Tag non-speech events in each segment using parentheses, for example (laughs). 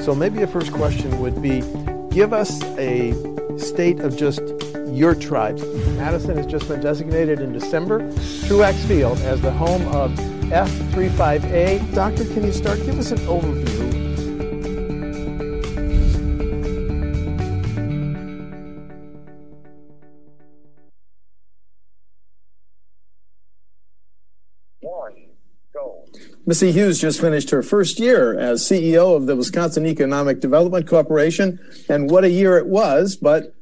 So maybe a first question would be give us a state of just your tribe. Madison has just been designated in December, Truax Field, as the home of F35A. Doctor, can you start? Give us an overview Missy Hughes just finished her first year as CEO of the Wisconsin Economic Development Corporation, and what a year it was. But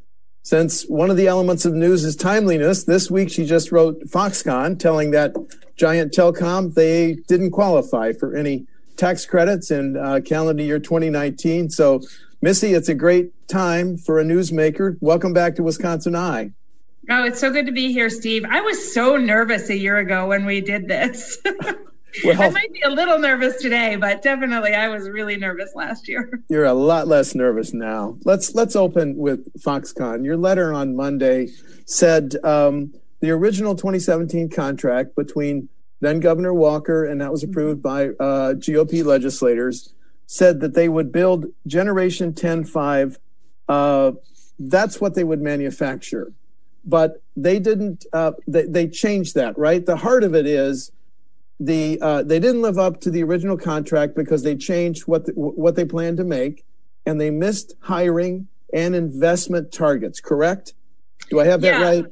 since one of the elements of news is timeliness, this week she just wrote Foxconn telling that giant telecom they didn't qualify for any tax credits in uh, calendar year 2019. So, Missy, it's a great time for a newsmaker. Welcome back to Wisconsin Eye. Oh, it's so good to be here, Steve. I was so nervous a year ago when we did this. (laughs) Well, I might be a little nervous today, but definitely I was really nervous last year. (laughs) You're a lot less nervous now. Let's let's open with Foxconn. Your letter on Monday said um, the original 2017 contract between then Governor Walker and that was mm-hmm. approved by uh, GOP legislators said that they would build Generation 10.5. Uh, that's what they would manufacture, but they didn't. Uh, they, they changed that, right? The heart of it is the uh, they didn't live up to the original contract because they changed what the, what they planned to make, and they missed hiring and investment targets. Correct? Do I have that yeah. right?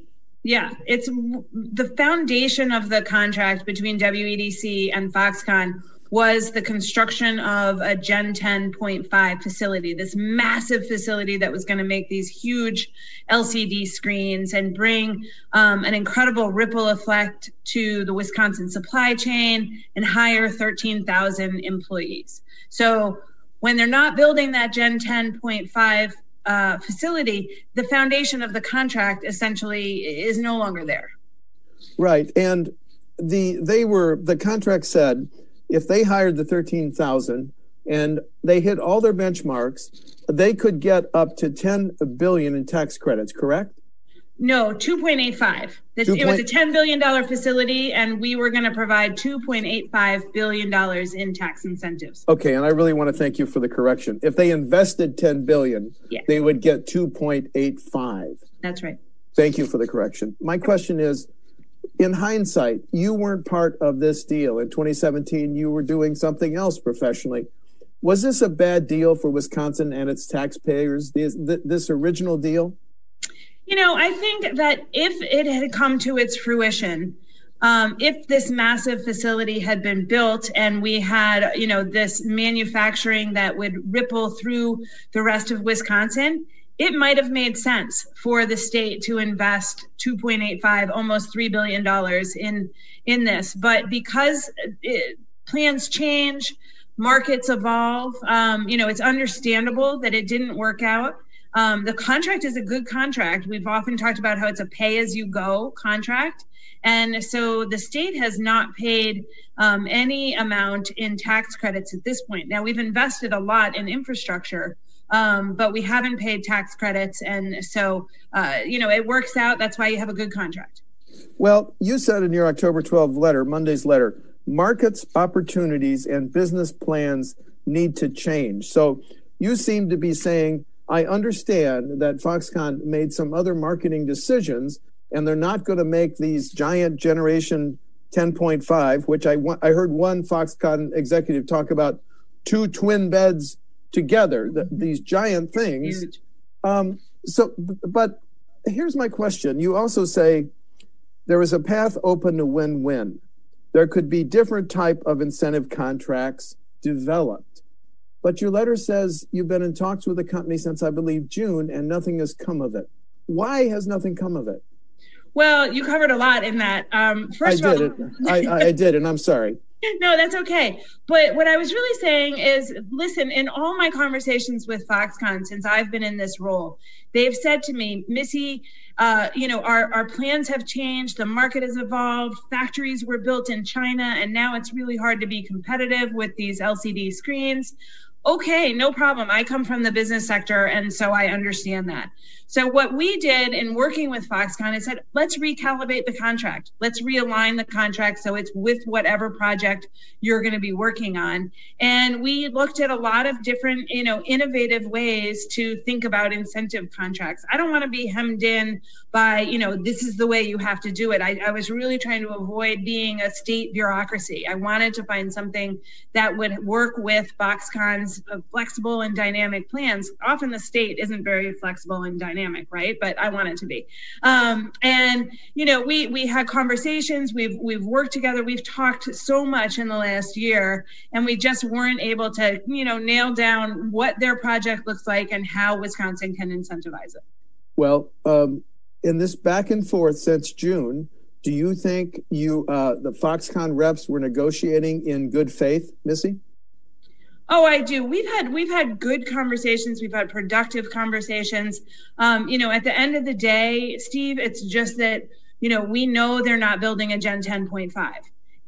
Yeah, it's the foundation of the contract between WEDC and Foxconn was the construction of a Gen 10.5 facility, this massive facility that was going to make these huge LCD screens and bring um, an incredible ripple effect to the Wisconsin supply chain and hire 13,000 employees. So when they're not building that Gen 10.5 uh, facility, the foundation of the contract essentially is no longer there. Right, and the they were the contract said if they hired the 13,000 and they hit all their benchmarks, they could get up to 10 billion in tax credits, correct? No, 2.85. This, 2. It was a $10 billion facility, and we were going to provide $2.85 billion in tax incentives. Okay, and I really want to thank you for the correction. If they invested $10 billion, they would get 2.85. That's right. Thank you for the correction. My question is in hindsight, you weren't part of this deal. In 2017, you were doing something else professionally. Was this a bad deal for Wisconsin and its taxpayers, this, this original deal? You know, I think that if it had come to its fruition, um, if this massive facility had been built and we had, you know, this manufacturing that would ripple through the rest of Wisconsin, it might have made sense for the state to invest 2.85 almost 3 billion dollars in in this but because it, plans change markets evolve um, you know it's understandable that it didn't work out. Um, the contract is a good contract. We've often talked about how it's a pay as you go contract and so the state has not paid um, any amount in tax credits at this point. Now we've invested a lot in infrastructure um, but we haven't paid tax credits. And so, uh, you know, it works out. That's why you have a good contract. Well, you said in your October 12 letter, Monday's letter, markets, opportunities, and business plans need to change. So you seem to be saying, I understand that Foxconn made some other marketing decisions, and they're not going to make these giant generation 10.5, which I, I heard one Foxconn executive talk about two twin beds together, the, these giant things. Um, so, but here's my question. You also say there is a path open to win-win. There could be different type of incentive contracts developed. But your letter says you've been in talks with the company since I believe June and nothing has come of it. Why has nothing come of it? Well, you covered a lot in that. Um, first I did. All, I, I did, and I'm sorry. (laughs) no, that's okay. But what I was really saying is listen, in all my conversations with Foxconn since I've been in this role, they've said to me, Missy, uh, you know, our, our plans have changed, the market has evolved, factories were built in China, and now it's really hard to be competitive with these LCD screens okay, no problem. I come from the business sector, and so I understand that. So what we did in working with Foxconn is said, let's recalibrate the contract. Let's realign the contract so it's with whatever project you're going to be working on. And we looked at a lot of different, you know, innovative ways to think about incentive contracts. I don't want to be hemmed in by, you know, this is the way you have to do it. I, I was really trying to avoid being a state bureaucracy. I wanted to find something that would work with Foxconn's flexible and dynamic plans. Often the state isn't very flexible and dynamic dynamic, right? But I want it to be. Um, and you know, we we had conversations. We've we've worked together. We've talked so much in the last year, and we just weren't able to, you know, nail down what their project looks like and how Wisconsin can incentivize it. Well, um, in this back and forth since June, do you think you uh, the Foxconn reps were negotiating in good faith, Missy? Oh, I do. We've had we've had good conversations. We've had productive conversations. Um, you know, at the end of the day, Steve, it's just that you know we know they're not building a Gen 10.5.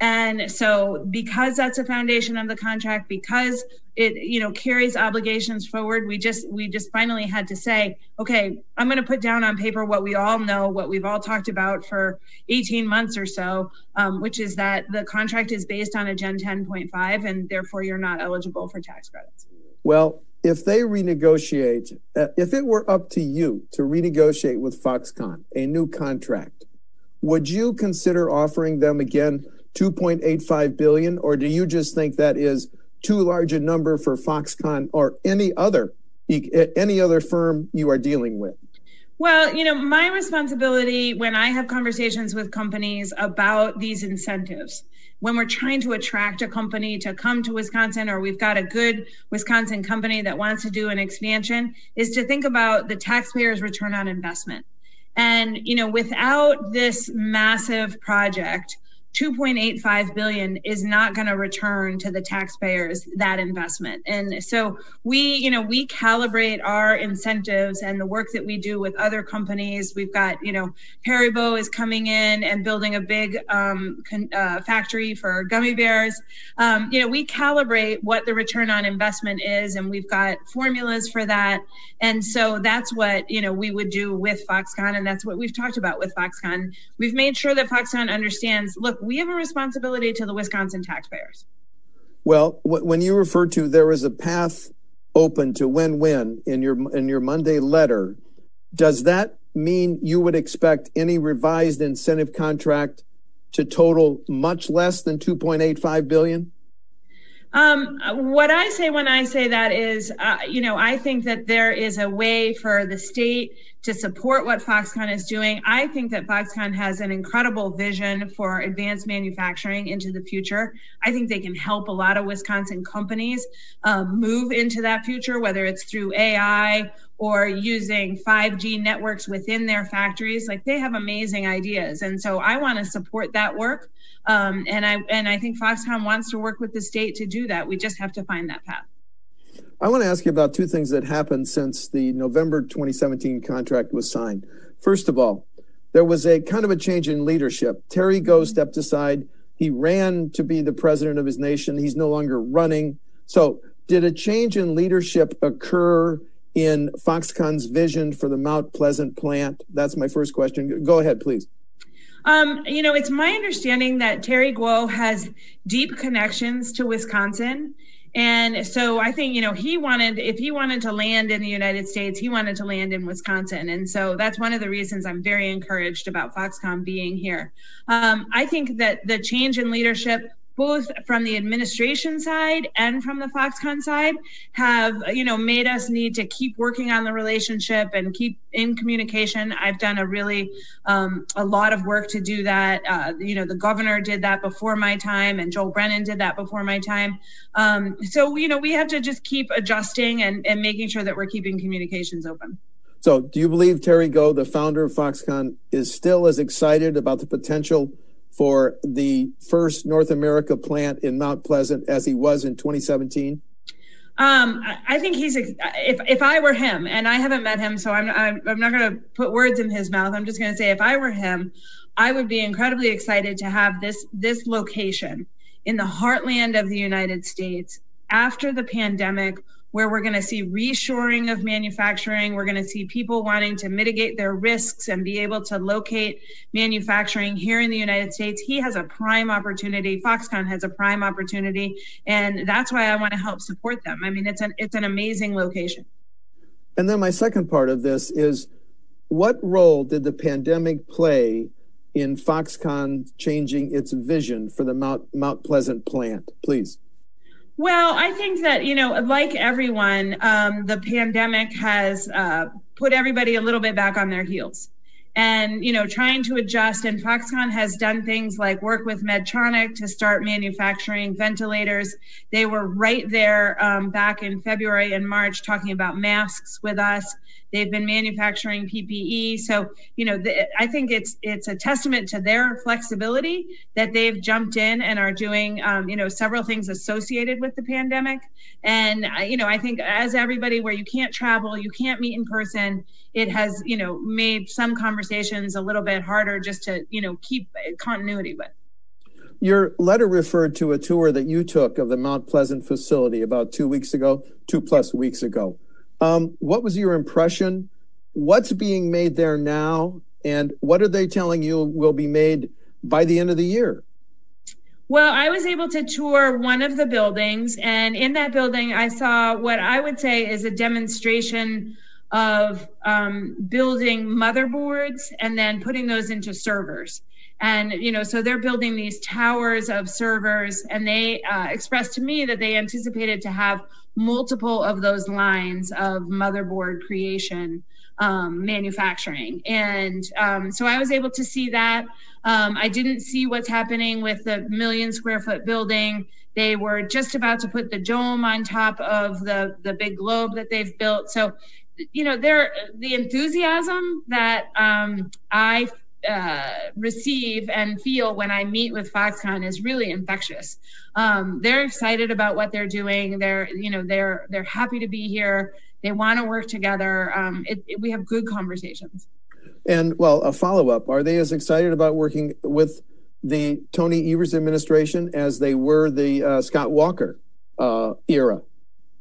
And so because that's a foundation of the contract, because it, you know, carries obligations forward, we just we just finally had to say, okay, I'm going to put down on paper what we all know, what we've all talked about for 18 months or so, um, which is that the contract is based on a Gen 10.5, and therefore you're not eligible for tax credits. Well, if they renegotiate, uh, if it were up to you to renegotiate with Foxconn a new contract, would you consider offering them again? 2.85 billion, or do you just think that is too large a number for Foxconn or any other any other firm you are dealing with? Well, you know, my responsibility when I have conversations with companies about these incentives, when we're trying to attract a company to come to Wisconsin, or we've got a good Wisconsin company that wants to do an expansion, is to think about the taxpayer's return on investment. And, you know, without this massive project, 2.85 billion is not going to return to the taxpayers that investment. And so we you know we calibrate our incentives and the work that we do with other companies. We've got you know haribo is coming in and building a big um, con, uh, factory for gummy bears. Um, you know we calibrate what the return on investment is and we've got formulas for that. And so that's what you know we would do with foxconn and that's what we've talked about with foxconn. We've made sure that foxconn understands look we have a responsibility to the Wisconsin taxpayers. Well, when you refer to there is a path open to win-win in your in your Monday letter, does that mean you would expect any revised incentive contract to total much less than 2.85 billion? Um, what I say when I say that is, uh, you know, I think that there is a way for the state to support what Foxconn is doing. I think that Foxconn has an incredible vision for advanced manufacturing into the future. I think they can help a lot of Wisconsin companies um, move into that future, whether it's through AI or using 5G networks within their factories. Like they have amazing ideas. And so I want to support that work. Um, and I and I think Foxconn wants to work with the state to do that. We just have to find that path. I want to ask you about two things that happened since the November 2017 contract was signed. First of all, there was a kind of a change in leadership. Terry Gou stepped aside. He ran to be the president of his nation. He's no longer running. So, did a change in leadership occur in Foxconn's vision for the Mount Pleasant plant? That's my first question. Go ahead, please. Um, you know, it's my understanding that Terry Gou has deep connections to Wisconsin. And so I think, you know, he wanted, if he wanted to land in the United States, he wanted to land in Wisconsin. And so that's one of the reasons I'm very encouraged about Foxconn being here. Um, I think that the change in leadership both from the administration side and from the Foxconn side have you know made us need to keep working on the relationship and keep in communication. I've done a really um, a lot of work to do that. Uh, you know, the governor did that before my time, and Joel Brennan did that before my time. Um, so you know, we have to just keep adjusting and, and making sure that we're keeping communications open. So, do you believe Terry Gou, the founder of Foxconn, is still as excited about the potential? For the first North America plant in Mount Pleasant as he was in 2017? Um, I think he's if if I were him, and I haven't met him, so I'm I'm, I'm not going to put words in his mouth. I'm just going to say if I were him, I would be incredibly excited to have this this location in the heartland of the United States after the pandemic where we're going to see reshoring of manufacturing. We're going to see people wanting to mitigate their risks and be able to locate manufacturing here in the United States. He has a prime opportunity. Foxconn has a prime opportunity, and that's why I want to help support them. I mean, it's an it's an amazing location. And then my second part of this is what role did the pandemic play in Foxconn changing its vision for the Mount, Mount Pleasant plant? Please. Well, I think that, you know, like everyone, um, the pandemic has uh, put everybody a little bit back on their heels and you know trying to adjust. And foxconn has done things like work with medtronic to start manufacturing ventilators. They were right there um, back in february and march talking about masks with us. They've been manufacturing ppe so you know the, i think it's it's a testament to their flexibility that they've jumped in and are doing um, you know several things associated with the pandemic. And uh, you know i think as everybody where you can't travel you can't meet in person it has you know made some conversations a little bit harder just to you know keep continuity with your letter referred to a tour that you took of the Mount Pleasant facility about two weeks ago, two plus weeks ago. Um, what was your impression? What's being made there now? And what are they telling you will be made by the end of the year? Well, I was able to tour one of the buildings, and in that building, I saw what I would say is a demonstration of um, building motherboards and then putting those into servers. And you know so they're building these towers of servers and they uh, expressed to me that they anticipated to have multiple of those lines of motherboard creation um, manufacturing. And um, so i was able to see that. Um, i didn't see what's happening with the million square foot building. They were just about to put the dome on top of the the big globe that they've built. So you know, there the enthusiasm that um, I uh, receive and feel when I meet with Foxconn is really infectious. Um, they're excited about what they're doing. They're, you know, they're they're happy to be here. They want to work together. Um, it, it, we have good conversations. And well, a follow up: Are they as excited about working with the Tony Evers administration as they were the uh, Scott Walker uh, era?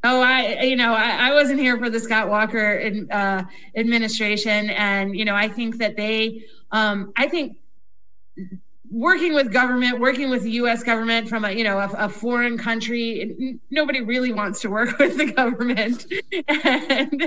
Oh, I, you know, I, I, wasn't here for the Scott Walker in, uh, administration. And, you know, I think that they, um, I think working with government, working with the U.S. government from a, you know, a, a foreign country, nobody really wants to work (laughs) with the government. and,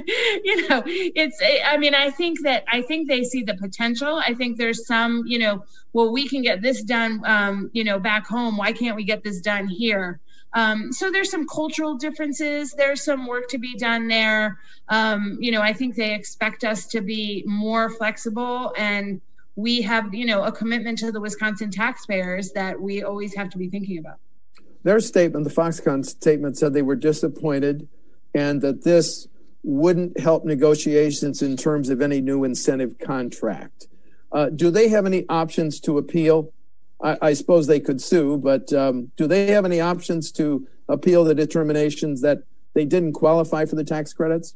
you know, it's, I mean, I think that, I think they see the potential. I think there's some, you know, well, we can get this done, um, you know, back home. Why can't we get this done here? Um, so there's some cultural differences. There's some work to be done there. Um, you know, I think they expect us to be more flexible and we have, you know, a commitment to the Wisconsin taxpayers that we always have to be thinking about. Their statement, the Foxconn statement said they were disappointed and that this wouldn't help negotiations in terms of any new incentive contract. Uh, do they have any options to appeal? I, I suppose they could sue, but um, do they have any options to appeal the determinations that they didn't qualify for the tax credits?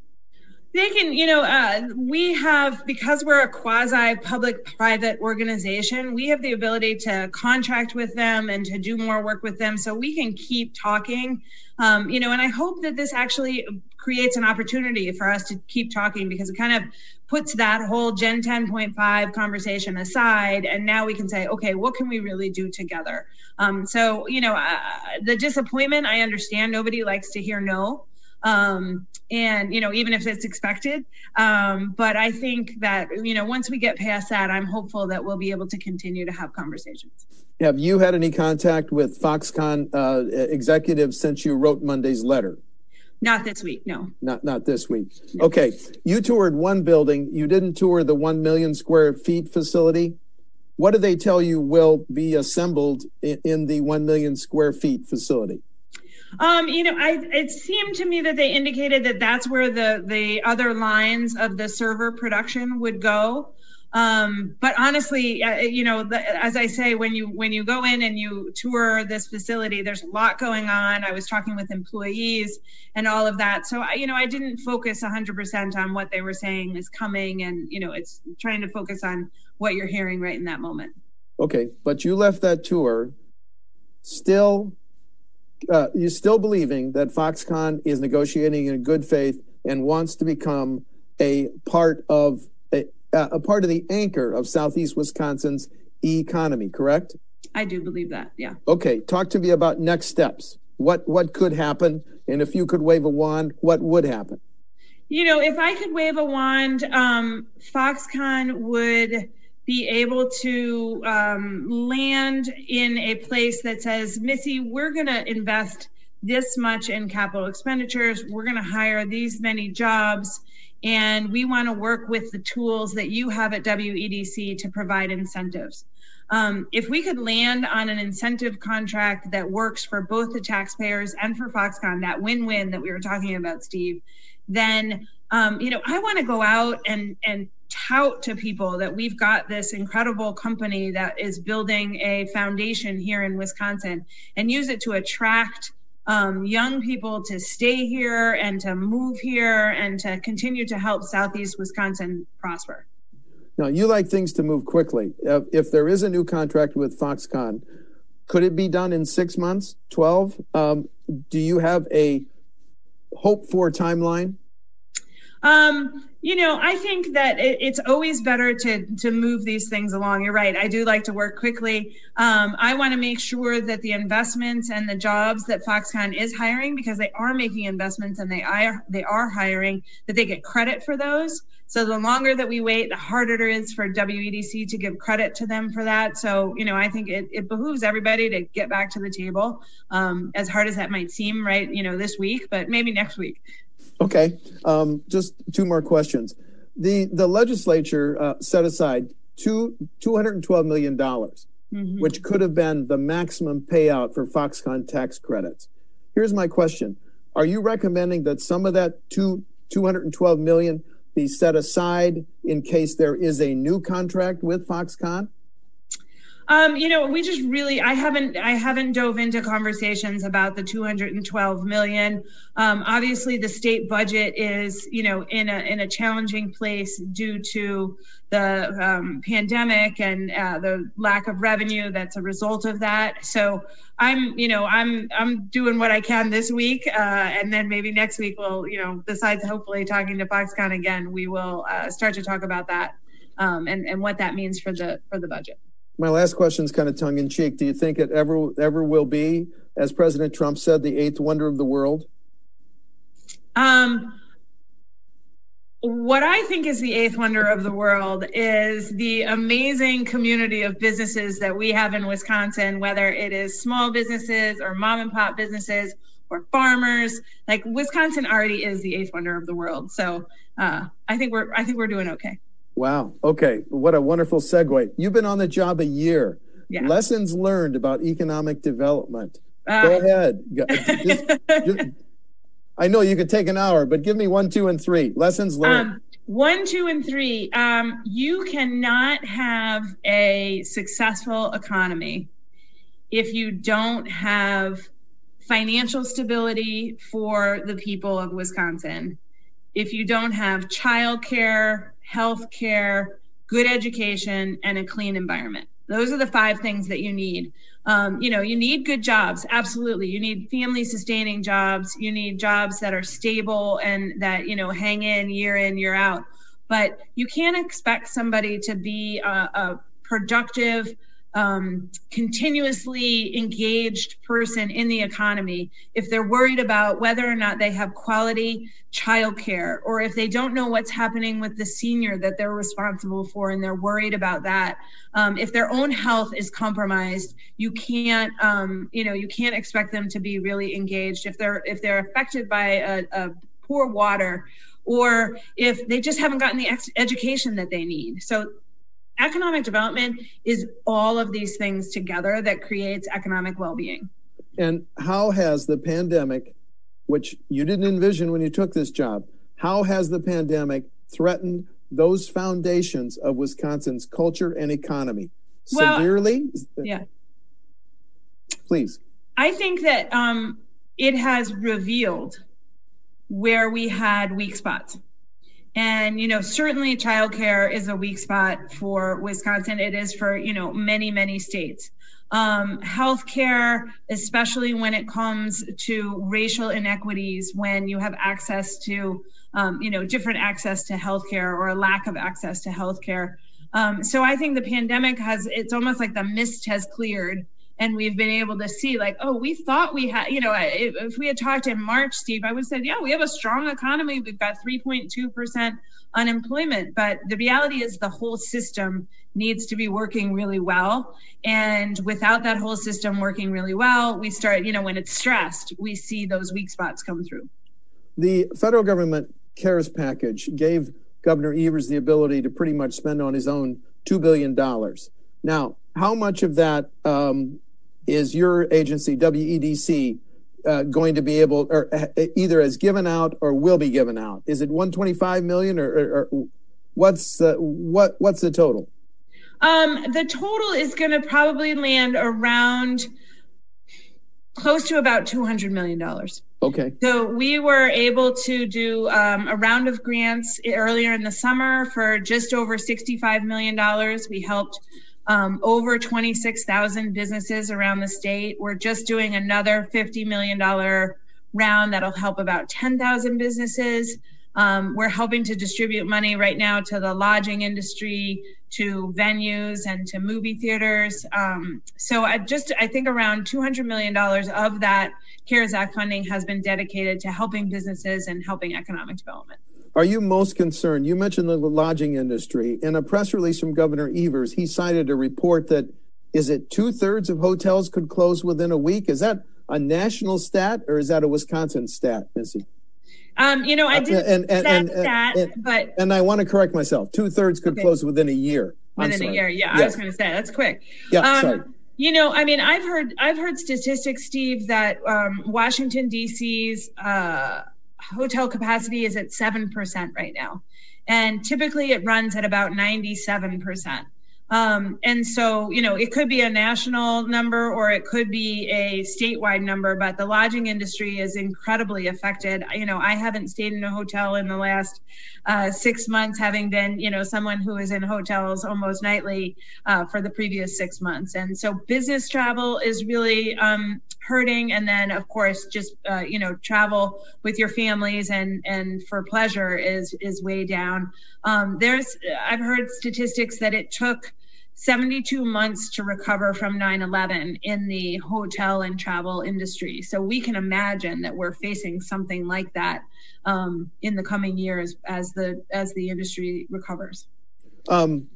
They can, you know, uh, we have, because we're a quasi public private organization, we have the ability to contract with them and to do more work with them so we can keep talking. Um, you know, and I hope that this actually creates an opportunity for us to keep talking because it kind of puts that whole Gen 10.5 conversation aside. And now we can say, okay, what can we really do together? Um, so, you know, uh, the disappointment, I understand nobody likes to hear no. Um, and you know even if it's expected um, but i think that you know once we get past that i'm hopeful that we'll be able to continue to have conversations have you had any contact with foxconn uh, executives since you wrote monday's letter not this week, no. Not not this week. No. Okay, you toured one building. You didn't tour the one million square feet facility. What do they tell you will be assembled in, in the one million square feet facility? Um, you know, I it seemed to me that they indicated that that's where the the other lines of the server production would go. Um, but honestly, uh, you know, the, as I say, when you when you go in and you tour this facility, there's a lot going on. I was talking with employees and all of that, so I, you know, I didn't focus 100% on what they were saying is coming, and you know, it's trying to focus on what you're hearing right in that moment. Okay, but you left that tour still uh, you still believing that Foxconn is negotiating in good faith and wants to become a part of a, a part of the anchor of Southeast Wisconsin's economy, correct? I do believe that. Yeah. Okay. Talk to me about next steps. What what could happen, and if you could wave a wand, what would happen? You know, if I could wave a wand, um, Foxconn would be able to um, land in a place that says, Missy, we're going to invest this much in capital expenditures. We're going to hire these many jobs. And we want to work with the tools that you have at WEDC to provide incentives. Um, if we could land on an incentive contract that works for both the taxpayers and for Foxconn, that win-win that we were talking about, Steve, then um, you know I want to go out and and tout to people that we've got this incredible company that is building a foundation here in Wisconsin and use it to attract um, young people to stay here and to move here and to continue to help Southeast Wisconsin prosper. Now, you like things to move quickly. Uh, if there is a new contract with Foxconn, could it be done in six months, 12? Um, do you have a hope for timeline? Um, you know, I think that it, it's always better to to move these things along. You're right. I do like to work quickly. Um, I want to make sure that the investments and the jobs that Foxconn is hiring, because they are making investments and they are they are hiring, that they get credit for those. So the longer that we wait, the harder it is for WEDC to give credit to them for that. So you know, I think it, it behooves everybody to get back to the table, um, as hard as that might seem, right? You know, this week, but maybe next week. Okay, um, just two more questions. The the legislature uh, set aside two two hundred and twelve million dollars, mm-hmm. which could have been the maximum payout for Foxconn tax credits. Here's my question: Are you recommending that some of that two two hundred and twelve million be set aside in case there is a new contract with Foxconn? Um, you know, we just really I haven't I haven't dove into conversations about the 212 million. Um, obviously, the state budget is you know in a in a challenging place due to the um, pandemic and uh, the lack of revenue that's a result of that. So I'm you know I'm I'm doing what I can this week, uh, and then maybe next week we'll you know besides hopefully talking to Foxconn again, we will uh, start to talk about that um, and and what that means for the for the budget my last question is kind of tongue in cheek. Do you think it ever ever will be, as President Trump said, the eighth wonder of the world? Um, what I think is the eighth wonder of the world is the amazing community of businesses that we have in Wisconsin, whether it is small businesses or mom and pop businesses or farmers. Like Wisconsin already is the eighth wonder of the world. So uh, I think we're I think we're doing okay. Wow. Okay. What a wonderful segue. You've been on the job a year. Yeah. Lessons learned about economic development. Uh, Go ahead. (laughs) Just, just, I know you could take an hour, but give me one, two, and three. Lessons learned. Um, one, two, and three. Um, you cannot have a successful economy if you don't have financial stability for the people of Wisconsin, if you don't have childcare, health care, good education, and a clean environment. Those are the five things that you need. Um, you know, you need good jobs. Absolutely. You need family sustaining jobs. You need jobs that are stable and that, you know, hang in year in, year out. But you can't expect somebody to be a, a productive, um, continuously engaged person in the economy if they're worried about whether or not they have quality childcare or if they don't know what's happening with the senior that they're responsible for and they're worried about that um, if their own health is compromised you can't um, you know you can't expect them to be really engaged. If they're if they're affected by a, a poor water or if they just haven't gotten the ex- education that they need. So economic development is all of these things together that creates economic well-being. And how has the pandemic which you didn't envision when you took this job how has the pandemic threatened those foundations of wisconsin's culture and economy? Well, severely? yeah. Please. I think that um, it has revealed where we had weak spots and, you know, certainly childcare is a weak spot for Wisconsin. It is for, you know, many, many states. um, healthcare, especially when it comes to racial inequities, when you have access to, um, you know, different access to healthcare or a lack of access to healthcare. Um, so I think the pandemic has, it's almost like the mist has cleared and we've been able to see like oh we thought we had you know if, we had talked in march steve i would have said yeah we have a strong economy. We've got 3.2% unemployment but the reality is the whole system needs to be working really well. And without that whole system working really well we start you know when it's stressed we see those weak spots come through. The federal government cares package gave governor evers the ability to pretty much spend on his own $2 billion now how much of that um, is your agency, WEDC, uh, going to be able, or uh, either as given out or will be given out? Is it 125 million, or, or, or what's the what what's the total? Um, the total is going to probably land around close to about 200 million dollars. Okay. So we were able to do um, a round of grants earlier in the summer for just over 65 million dollars. We helped um, over 26,000 businesses around the state. We're just doing another $50 million round that'll help about 10,000 businesses. Um, we're helping to distribute money right now to the lodging industry, to venues, and to movie theaters. Um, so I just I think around 200 million dollars of that CARES Act funding has been dedicated to helping businesses and helping economic development are you most concerned? You mentioned the lodging industry. In a press release from Governor Evers, he cited a report that is it two thirds of hotels could close within a week? Is that a national stat or is that a Wisconsin stat, Missy? Um, you know, I did uh, and, and, and, stat, and, but and I want to correct myself. Two thirds could okay. close within a year. Within a year, yeah. I was going to say that's quick. Yeah, um, sorry. You know, I mean, I've heard I've heard statistics, Steve, that um, Washington D.C.'s uh, hotel capacity is at 7% right now. And typically it runs at about 97%. Um, and so, you know, it could be a national number or it could be a statewide number, but the lodging industry is incredibly affected. You know, I haven't stayed in a hotel in the last uh, six months, having been, you know, someone who is in hotels almost nightly uh, for the previous six months. And so business travel is really um, hurting. And then, of course, just, uh, you know, travel with your families and, and for pleasure is, is way down. Um, there's, I've heard statistics that it took 72 months to recover from 9-11 in the hotel and travel industry. So we can imagine that we're facing something like that um, in the coming years as the as the industry recovers. Um,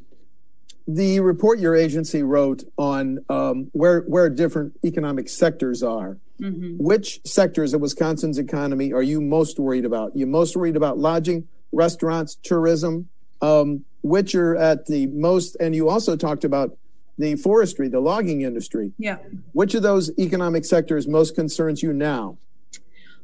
the report your agency wrote on um, where where different economic sectors are mm-hmm. which sectors of wisconsin's economy are you most worried about? You most worried about lodging restaurants tourism? Um, which are at the most, and you also talked about the forestry, the logging industry. Yeah. Which of those economic sectors most concerns you now?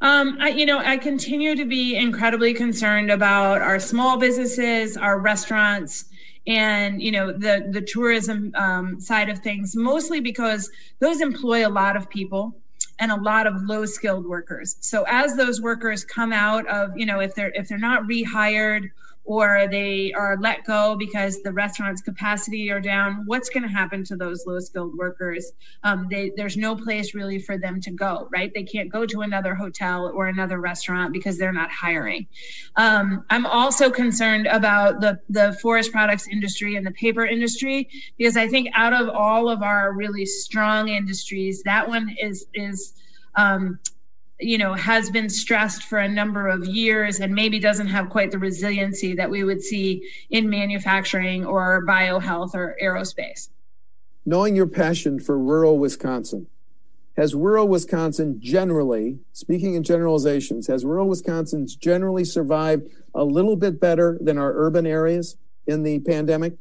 Um, I, you know, I continue to be incredibly concerned about our small businesses, our restaurants, and you know the the tourism um, side of things. Mostly because those employ a lot of people and a lot of low skilled workers. So as those workers come out of, you know, if they're if they're not rehired or they are let go because the restaurant's capacity are down what's going to happen to those low skilled workers? Um, they, there's no place really for them to go right? They can't go to another hotel or another restaurant because they're not hiring. Um, i'm also concerned about the, the forest products industry and the paper industry because i think out of all of our really strong industries that one is is um, you know has been stressed for a number of years and maybe doesn't have quite the resiliency that we would see in manufacturing or biohealth or aerospace. Knowing your passion for rural wisconsin has rural wisconsin generally speaking in generalizations has rural wisconsin generally survived a little bit better than our urban areas in the pandemic?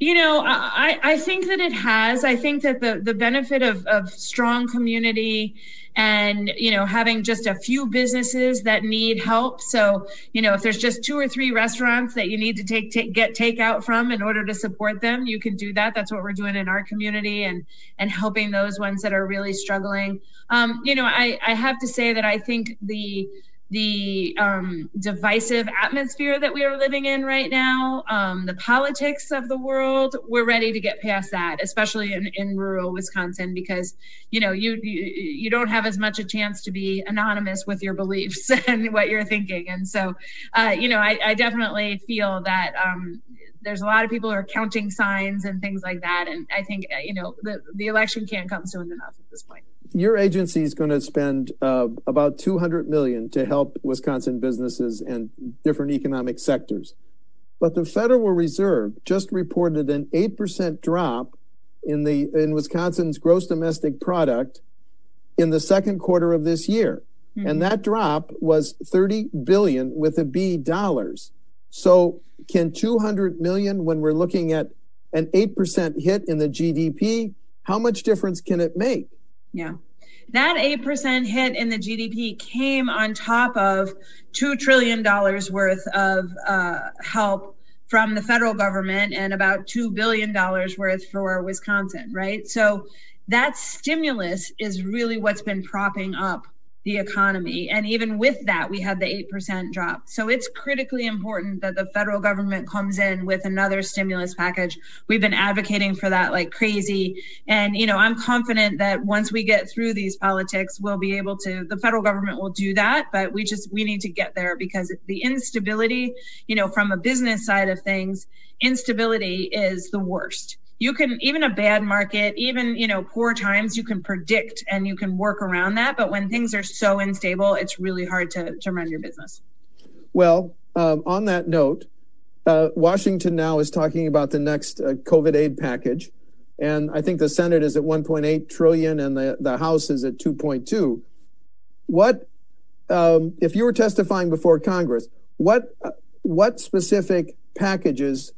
You know i, I think that it has. I think that the, the benefit of, of strong community and you know having just a few businesses that need help. So you know if there's just two or three restaurants that you need to take, take get takeout from in order to support them you can do that. That's what we're doing in our community and and helping those ones that are really struggling. Um, you know i i have to say that i think the the um, divisive atmosphere that we are living in right now, um, the politics of the world, we're ready to get past that, especially in, in rural Wisconsin, because you know you, you you don't have as much a chance to be anonymous with your beliefs (laughs) and what you're thinking, and so uh, you know I, I, definitely feel that um, there's a lot of people who are counting signs and things like that, and I think uh, you know the the election can't come soon enough at this point your agency is going to spend uh, about 200 million to help Wisconsin businesses and different economic sectors. But the Federal Reserve just reported an 8% drop in the in Wisconsin's gross domestic product in the second quarter of this year. Mm-hmm. And that drop was 30 billion with a B dollars. So can 200 million when we're looking at an 8% hit in the GDP, how much difference can it make? Yeah. That 8% hit in the GDP came on top of $2 trillion worth of uh, help from the federal government and about $2 billion worth for Wisconsin, right? So that stimulus is really what's been propping up the economy. And even with that, we had the 8% drop. So it's critically important that the federal government comes in with another stimulus package. We've been advocating for that like crazy. And, you know, I'm confident that once we get through these politics, we'll be able to, the federal government will do that. But we just, we need to get there because the instability, you know, from a business side of things, instability is the worst you can even a bad market even you know poor times you can predict and you can work around that. But when things are so unstable it's really hard to, to run your business. Well um, on that note uh, washington now is talking about the next uh, covid aid package. And i think the senate is at 1.8 trillion and the, the house is at 2.2 what um, if you were testifying before congress what uh, what specific packages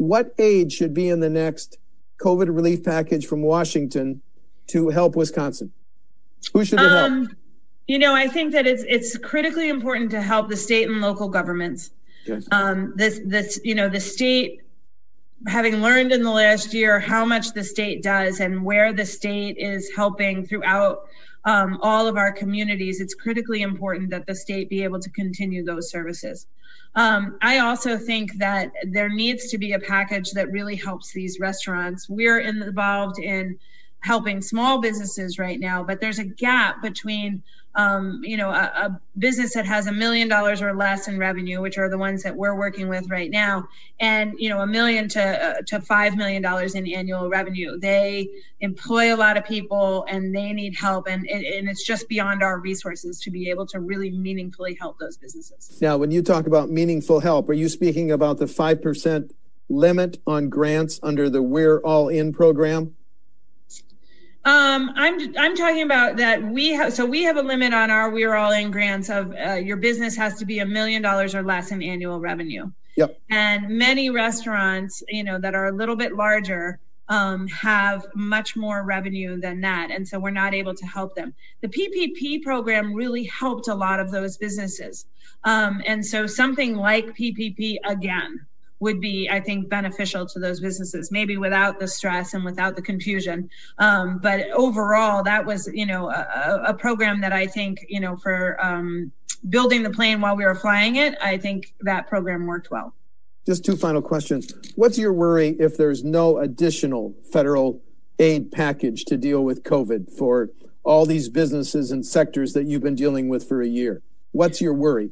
what aid should be in the next COVID relief package from Washington to help Wisconsin? Who should it um, help? You know, I think that it's it's critically important to help the state and local governments. Okay. Um, this this you know the state having learned in the last year how much the state does and where the state is helping throughout um, all of our communities, it's critically important that the state be able to continue those services. Um, I also think that there needs to be a package that really helps these restaurants. We're involved in helping small businesses right now, but there's a gap between um, you know, a, a, business that has a million dollars or less in revenue, which are the ones that we're working with right now, and you know, a million to uh, to five million dollars in annual revenue. They employ a lot of people, and they need help, and and it's just beyond our resources to be able to really meaningfully help those businesses. Now, when you talk about meaningful help, are you speaking about the five percent limit on grants under the We're All In program? Um, I'm I'm talking about that we have so we have a limit on our we're all in grants of uh, your business has to be a million dollars or less in annual revenue. Yep. And many restaurants, you know, that are a little bit larger um, have much more revenue than that, and so we're not able to help them. The PPP program really helped a lot of those businesses, um, and so something like PPP again would be, I think, beneficial to those businesses, maybe without the stress and without the confusion. Um, but overall, that was, you know, a, a, program that I think, you know, for um, building the plane while we were flying it, I think that program worked well. Just two final questions. What's your worry if there's no additional federal aid package to deal with COVID for all these businesses and sectors that you've been dealing with for a year? What's your worry?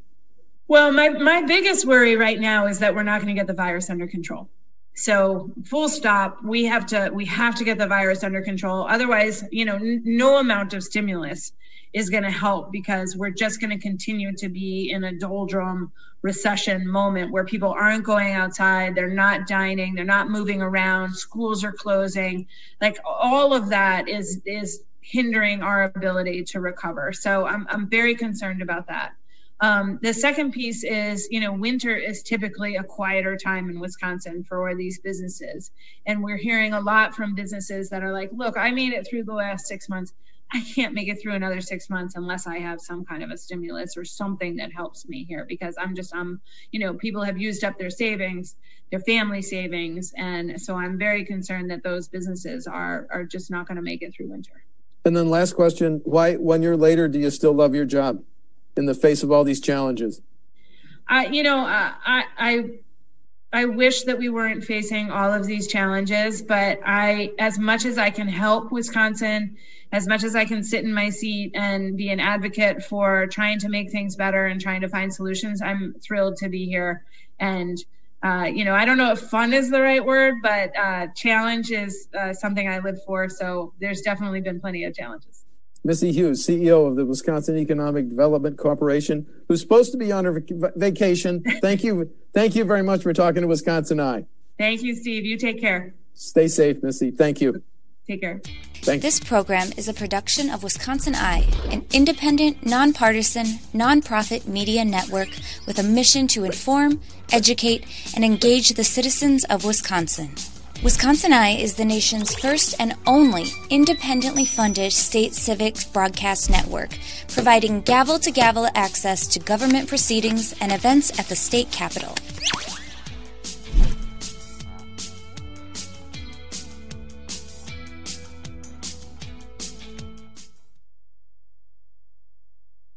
Well, my, my biggest worry right now is that we're not going to get the virus under control. So full stop, we have to we have to get the virus under control. Otherwise, you know, n- no amount of stimulus is going to help because we're just going to continue to be in a doldrum recession moment where people aren't going outside, they're not dining, they're not moving around, schools are closing. Like all of that is is hindering our ability to recover. So I'm I'm very concerned about that. Um, the second piece is, you know, winter is typically a quieter time in Wisconsin for these businesses. And we're hearing a lot from businesses that are like, look, I made it through the last six months. I can't make it through another six months unless I have some kind of a stimulus or something that helps me here because I'm just, I'm, you know, people have used up their savings, their family savings. And so I'm very concerned that those businesses are, are just not going to make it through winter. And then last question, why, one year later, do you still love your job? In the face of all these challenges? I, you know, I, I, I wish that we weren't facing all of these challenges, but I, as much as I can help Wisconsin, as much as I can sit in my seat and be an advocate for trying to make things better and trying to find solutions, I'm thrilled to be here. And, uh, you know, I don't know if fun is the right word, but uh, challenge is uh, something I live for. So there's definitely been plenty of challenges. Missy Hughes, CEO of the Wisconsin Economic Development Corporation, who's supposed to be on her vacation. (laughs) Thank you. Thank you very much for talking to Wisconsin Eye. Thank you, Steve. You take care. Stay safe, Missy. Thank you. Take care. Thanks. This program is a production of Wisconsin Eye, an independent, nonpartisan, nonprofit media network with a mission to inform, educate, and engage the citizens of Wisconsin. Wisconsin Eye is the nation's first and only independently funded state civic broadcast network, providing gavel to gavel access to government proceedings and events at the state capitol.